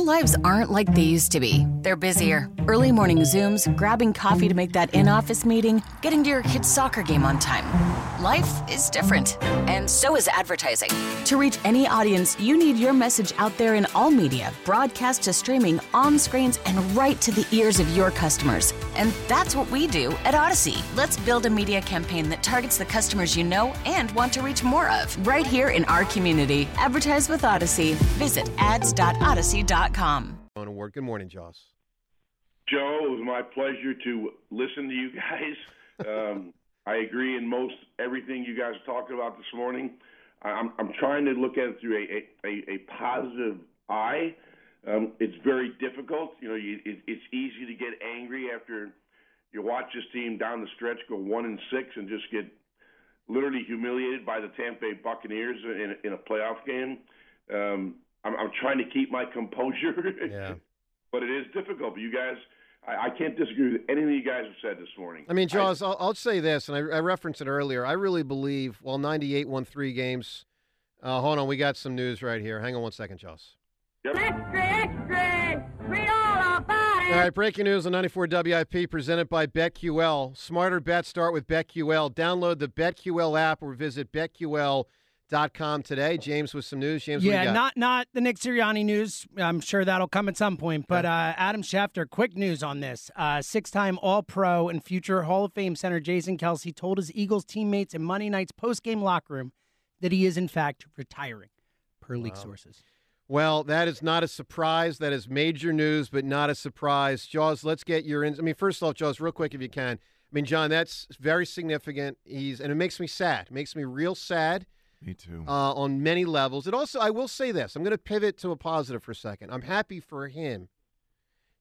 Lives aren't like they used to be. They're busier. Early morning Zooms, grabbing coffee to make that in office meeting, getting to your kid's soccer game on time. Life is different, and so is advertising. To reach any audience, you need your message out there in all media, broadcast to streaming, on screens, and right to the ears of your customers. And that's what we do at Audacy. Let's build a media campaign that targets the customers you know and want to reach more of right here in our community. Advertise with Audacy. Visit ads.audacy.com. Good morning, Jaws. Joe, it was my pleasure to listen to you guys. Um, I agree in most everything you guys are talking about this morning. I'm, I'm trying to look at it through a, a, a positive eye. Um, it's very difficult. You know, you, it, it's easy to get angry after you watch this team down the stretch go one and six and just get literally humiliated by the Tampa Bay Buccaneers in, in a playoff game. Um, I'm, I'm trying to keep my composure, Yeah. but it is difficult. But you guys, I, I can't disagree with anything you guys have said this morning. I mean, Jaws, I'll, I'll say this, and I, I referenced it earlier. I really believe, while 98 won three games, uh, hold on, we got some news right here. Hang on one second, Jaws. Extra, extra! Read all about it! All right, breaking news on 94 WIP presented by BetQL. Smarter bets start with BetQL. Download the BetQL app or visit BetQL.com today. James with some news. James, yeah, not not the Nick Sirianni news. I'm sure that'll come at some point. But uh, Adam Schefter, quick news on this: uh, six-time All-Pro and future Hall of Fame center Jason Kelce told his Eagles teammates in Monday night's post-game locker room that he is in fact retiring, per league sources. Well, that is not a surprise. That is major news, but not a surprise. Jaws, let's get your in. I mean, first off, Jaws, real quick if you can. I mean, John, that's very significant. He's and it makes me sad. It makes me real sad. Me too. uh, on many levels. It also, I will say this: I'm going to pivot to a positive for a second. I'm happy for him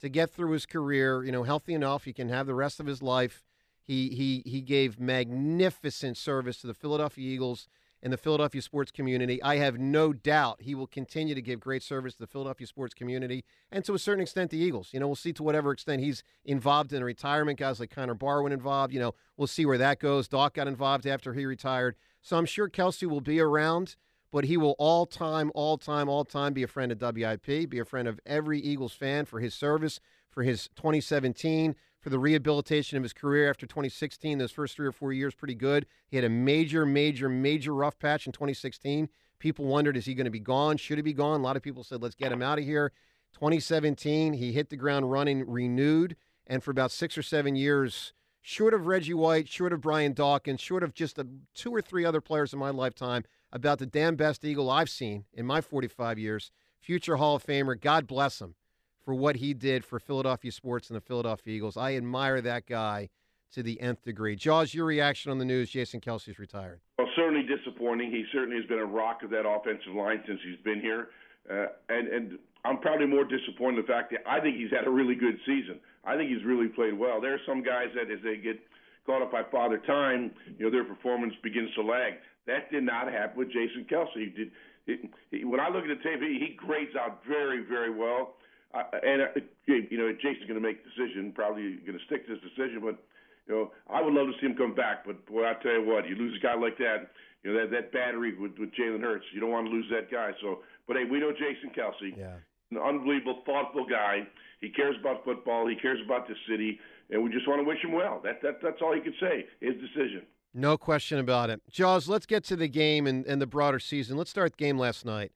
to get through his career, you know, healthy enough. He can have the rest of his life. He he he gave magnificent service to the Philadelphia Eagles and the Philadelphia sports community. I have no doubt he will continue to give great service to the Philadelphia sports community and to a certain extent the Eagles. You know, we'll see to whatever extent he's involved in retirement. Guys like Connor Barwin involved. You know, we'll see where that goes. Doc got involved after he retired. So I'm sure Kelce will be around, but he will all time, all time, all time be a friend of WIP, be a friend of every Eagles fan for his service, for his 2017, for the rehabilitation of his career after 2016. Those first three or four years, pretty good. He had a major, major, major rough patch in 2016. People wondered, is he going to be gone? Should he be gone? A lot of people said, let's get him out of here. 2017, he hit the ground running, renewed, and for about six or seven years, short of Reggie White, short of Brian Dawkins, short of just a, two or three other players in my lifetime, about the damn best Eagle I've seen in my 45 years. Future Hall of Famer, God bless him for what he did for Philadelphia sports and the Philadelphia Eagles. I admire that guy to the nth degree. Jaws, your reaction on the news? Jason Kelce's retired. Well, certainly disappointing. He certainly has been a rock of that offensive line since he's been here, uh, and and I'm probably more disappointed in the fact that I think he's had a really good season. I think he's really played well. There are some guys that as they get caught up by father time, you know, their performance begins to lag. That did not happen with Jason Kelce. He did. He, he, when I look at the tape, he, he grades out very, very well. Uh, and uh, you know, Jason's going to make a decision. Probably going to stick to his decision, but you know, I would love to see him come back. But boy, I tell you what, you lose a guy like that, you know, that that battery with with Jalen Hurts, you don't want to lose that guy. So, but hey, we know Jason Kelce, Yeah. An unbelievable, thoughtful guy. He cares about football. He cares about the city, and we just want to wish him well. That that that's all he could say. His decision. No question about it. Jaws, let's get to the game and, and the broader season. Let's start the game last night.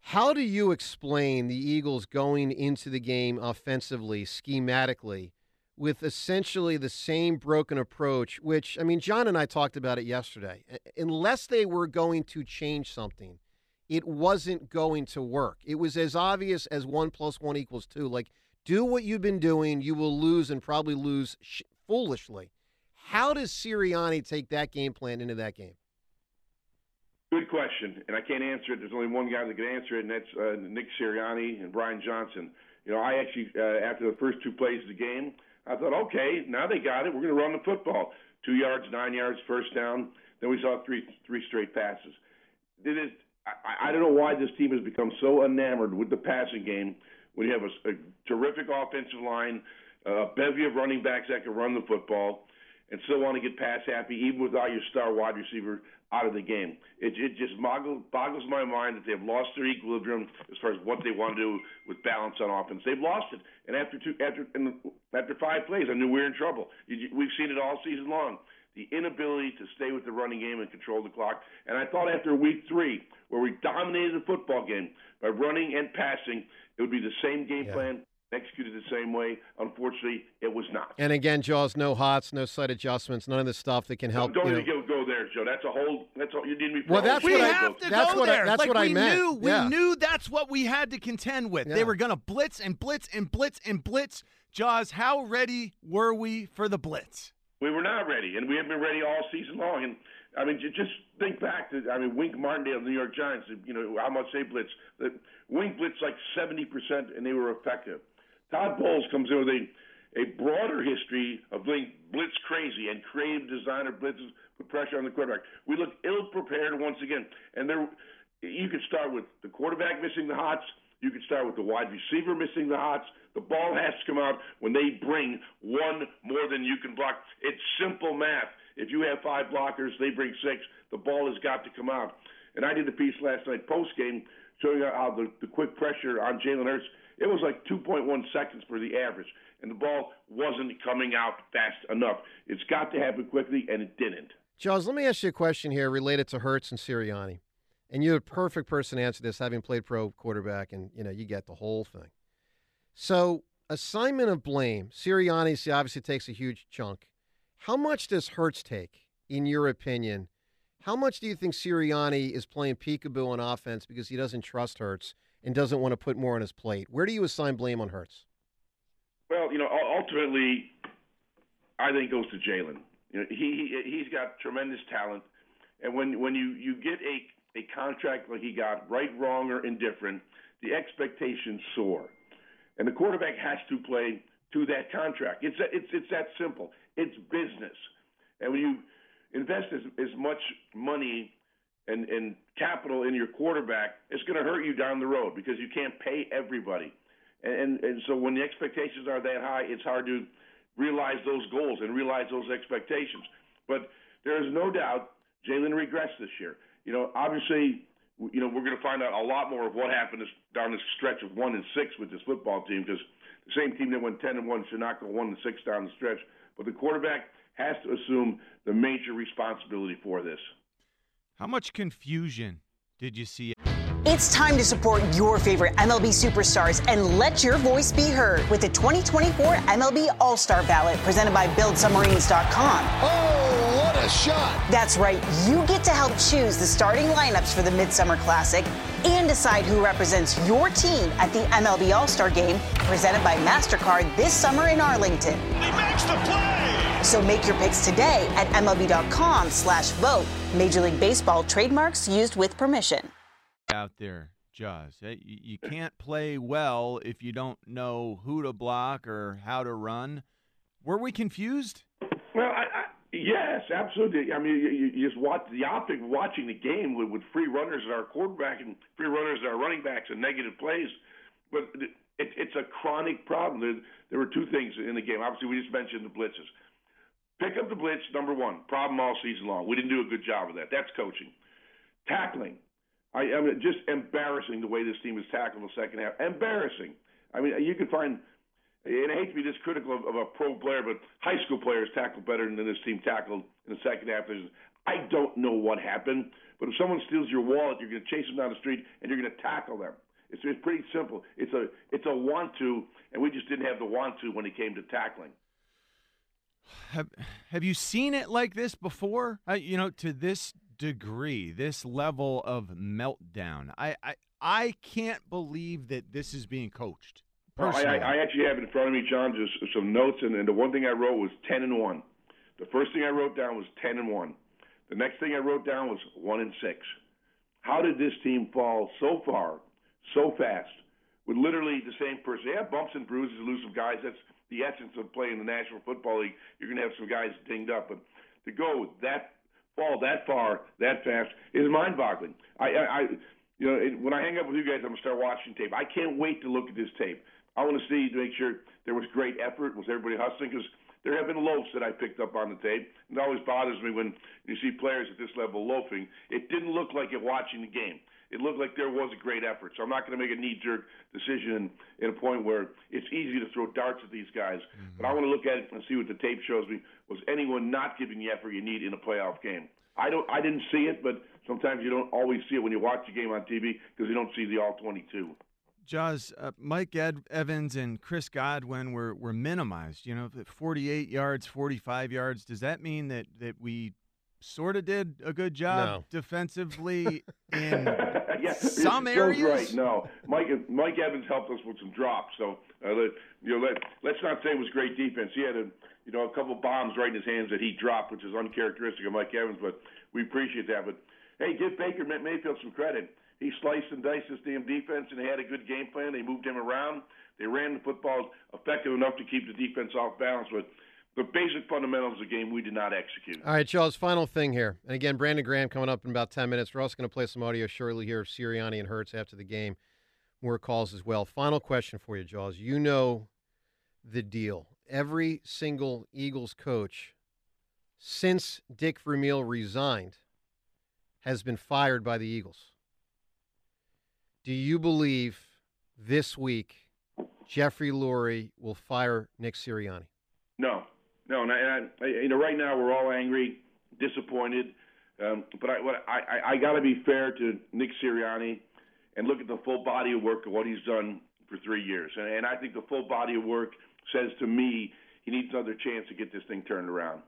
How do you explain the Eagles going into the game offensively, schematically, with essentially the same broken approach, which, I mean, John and I talked about it yesterday. Unless they were going to change something, it wasn't going to work. It was as obvious as one plus one equals two. Like, do what you've been doing, you will lose and probably lose sh- foolishly. How does Sirianni take that game plan into that game? Good question, and I can't answer it. There's only one guy that can answer it, and that's uh, Nick Sirianni and Brian Johnson. You know, I actually, uh, after the first two plays of the game, I thought, okay, now they got it. We're going to run the football. Two yards, nine yards, first down. Then we saw three three straight passes. It is, I, I don't know why this team has become so enamored with the passing game when you have a, a terrific offensive line, a bevy of running backs that can run the football, and still want to get pass happy even without your star wide receiver out of the game. It, it just boggles, boggles my mind that they've lost their equilibrium as far as what they want to do with balance on offense. They've lost it, and after two, after after five plays, I knew we were in trouble. We've seen it all season long. The inability to stay with the running game and control the clock. And I thought after week three, where we dominated the football game by running and passing, it would be the same game yeah. plan executed the same way. Unfortunately, it was not. And again, Jaws, no hots, no slight adjustments, none of the stuff that can help. don't you even know. go, go there, Joe. That's a whole. That's all you need me. For well, that's we what have I, to that's go what there. I, that's like what we I meant. Knew, we yeah. knew that's what we had to contend with. Yeah. They were going to blitz and blitz and blitz and blitz. Jaws, how ready were we for the blitz? We were not ready, and we have been ready all season long. And I mean, just think back to I mean, Wink Martindale, New York Giants. You know how much they blitz. The Wink blitzed like seventy percent, and they were effective. Todd Bowles comes in with a a broader history of being blitz crazy and creative designer blitzes put pressure on the quarterback. We look ill prepared once again, and there you could start with the quarterback missing the hots. You could start with the wide receiver missing the hots. The ball has to come out when they bring one more than you can block. It's simple math. If you have five blockers, they bring six. The ball has got to come out. And I did a piece last night post game showing how the, the quick pressure on Jalen Hurts. It was like 2.1 seconds for the average, and the ball wasn't coming out fast enough. It's got to happen quickly, and it didn't. Charles, let me ask you a question here related to Hurts and Sirianni. And you're a perfect person to answer this, having played pro quarterback, and you know you get the whole thing. So, assignment of blame. Sirianni obviously takes a huge chunk. How much does Hurts take, in your opinion? How much do you think Sirianni is playing peekaboo on offense because he doesn't trust Hurts and doesn't want to put more on his plate? Where do you assign blame on Hurts? Well, you know, ultimately, I think it goes to Jalen. You know, he, he he's got tremendous talent, and when when you you get a a contract like he got, right, wrong, or indifferent, the expectations soar, and the quarterback has to play to that contract. It's it's it's that simple. It's business, and when you invest as, as much money and, and capital in your quarterback, it's going to hurt you down the road because you can't pay everybody. And, and and so when the expectations are that high, it's hard to realize those goals and realize those expectations. But there is no doubt Jalen regressed this year. You know, obviously, you know we're going to find out a lot more of what happened down this stretch of one and six with this football team because the same team that went ten and one should not go one and six down the stretch. But the quarterback has to assume the major responsibility for this. How much confusion did you see? It's time to support your favorite MLB superstars and let your voice be heard with the 2024 MLB All Star Ballot presented by BuildSubmarines.com. Oh, what a shot! That's right. You get to help choose the starting lineups for the Midsummer Classic and decide who represents your team at the MLB All Star Game presented by MasterCard this summer in Arlington. He makes the play! So make your picks today at MLB.com slash vote. Major League Baseball trademarks used with permission out there, Jaws. You can't play well if you don't know who to block or how to run. Were we confused? Well, I, I, yes, absolutely. I mean, you, you just watch the optic watching the game with, with free runners at our quarterback and free runners at our running backs and negative plays. But it, it's a chronic problem. There, there were two things in the game. Obviously, we just mentioned the blitzes. Pick up the blitz, number one. Problem all season long. We didn't do a good job of that. That's coaching. Tackling. I, I mean, just embarrassing the way this team is tackled in the second half. Embarrassing. I mean, you could find, and I hate to be this critical of, of a pro player, but high school players tackle better than this team tackled in the second half. I don't know what happened, but if someone steals your wallet, you're going to chase them down the street and you're going to tackle them. It's, it's pretty simple. It's a it's a want to, and we just didn't have the want to when it came to tackling. Have Have you seen it like this before? Uh, you know, to this degree, this level of meltdown. I, I, I can't believe that this is being coached. Well, I, I, actually have in front of me, John, just some notes, and, and the one thing I wrote was ten and one. The first thing I wrote down was ten and one. The next thing I wrote down was one and six. How did this team fall so far, so fast, with literally the same person? They have bumps and bruises, lose some guys. That's the essence of playing the National Football League. You're going to have some guys dinged up, but to go that fall that far that fast is mind-boggling. I, I, I you know, it, when I hang up with you guys, I'm gonna start watching tape. I can't wait to look at this tape. I want to see to make sure there was great effort. Was everybody hustling? Because There have been loafs that I picked up on the tape. It always bothers me when you see players at this level loafing. It didn't look like it watching the game. It looked like there was a great effort. So I'm not going to make a knee-jerk decision in a point where it's easy to throw darts at these guys. Mm-hmm. But I want to look at it and see what the tape shows me. Was anyone not giving the effort you need in a playoff game? I don't. I didn't see it, but sometimes you don't always see it when you watch a game on TV because you don't see the all 22. Jaws, uh, Mike Ed- Evans and Chris Godwin were, were minimized. You know, 48 yards, 45 yards. Does that mean that, that we sort of did a good job no. defensively in yeah, some areas? Right. No, Mike Mike Evans helped us with some drops. So uh, let, you know, let let's not say it was great defense. He had a you know a couple bombs right in his hands that he dropped, which is uncharacteristic of Mike Evans. But we appreciate that. But hey, give Baker Mayfield some credit he sliced and diced this damn defense, and they had a good game plan. They moved him around. They ran the football effective enough to keep the defense off balance, but the basic fundamentals of the game we did not execute. All right, Charles, final thing here. And again, Brandon Graham coming up in about 10 minutes. We're also going to play some audio shortly here of Sirianni and Hurts after the game. More calls as well. Final question for you, Jaws. You know the deal. Every single Eagles coach since Dick Vermeil resigned has been fired by the Eagles. Do you believe this week Jeffrey Lurie will fire Nick Sirianni? No, no, and, I, I, you know, right now we're all angry, disappointed. Um, but I, what, I, I got to be fair to Nick Sirianni and look at the full body of work of what he's done for three years, and, and I think the full body of work says to me he needs another chance to get this thing turned around.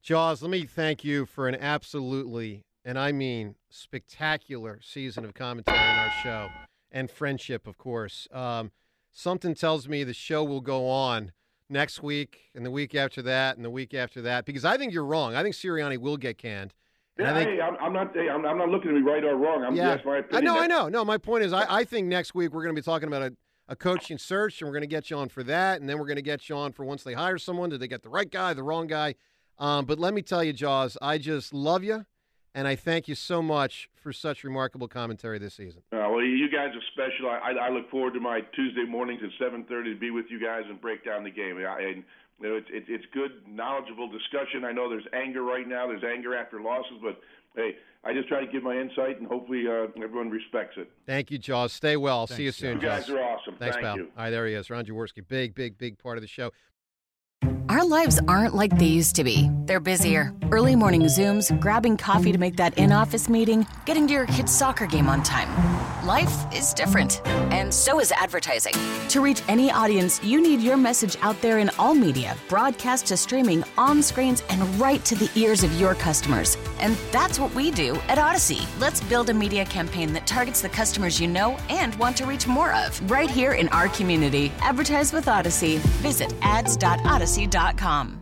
Jaws, let me thank you for an absolutely and I mean spectacular season of commentary on our show and friendship, of course. Um, something tells me the show will go on next week and the week after that and the week after that because I think you're wrong. I think Sirianni will get canned. Yeah, think, hey, I'm, I'm not. Hey, I'm, I'm, not looking to be right or wrong. I'm yeah, that's my opinion. I know. I know. No, my point is, I, I think next week we're going to be talking about a, a coaching search, and we're going to get you on for that, and then we're going to get you on for once they hire someone, did they get the right guy, the wrong guy? Um, but let me tell you, Jaws, I just love you and I thank you so much for such remarkable commentary this season. Uh, well, you guys are special. I, I, look forward to my Tuesday mornings at 7:30 to be with you guys and break down the game. I, and, you know, it's, it's it's good, knowledgeable discussion. I know there's anger right now. There's anger after losses, but hey, I just try to give my insight, and hopefully uh, everyone respects it. Thank you, Jaws. Stay well. Thanks, See you soon, You guys Jaws. are awesome. Thanks, Thank pal. you. All right, there he is, Ron Jaworski. Big, big, big part of the show. Our lives aren't like they used to be. They're busier. Early morning Zooms, grabbing coffee to make that in office meeting, getting to your kid's soccer game on time. Life is different, and so is advertising. To reach any audience, you need your message out there in all media, broadcast to streaming, on screens, and right to the ears of your customers. And that's what we do at Audacy. Let's build a media campaign that targets the customers you know and want to reach more of, right here in our community. Advertise with Audacy. Visit ads.audacy.com.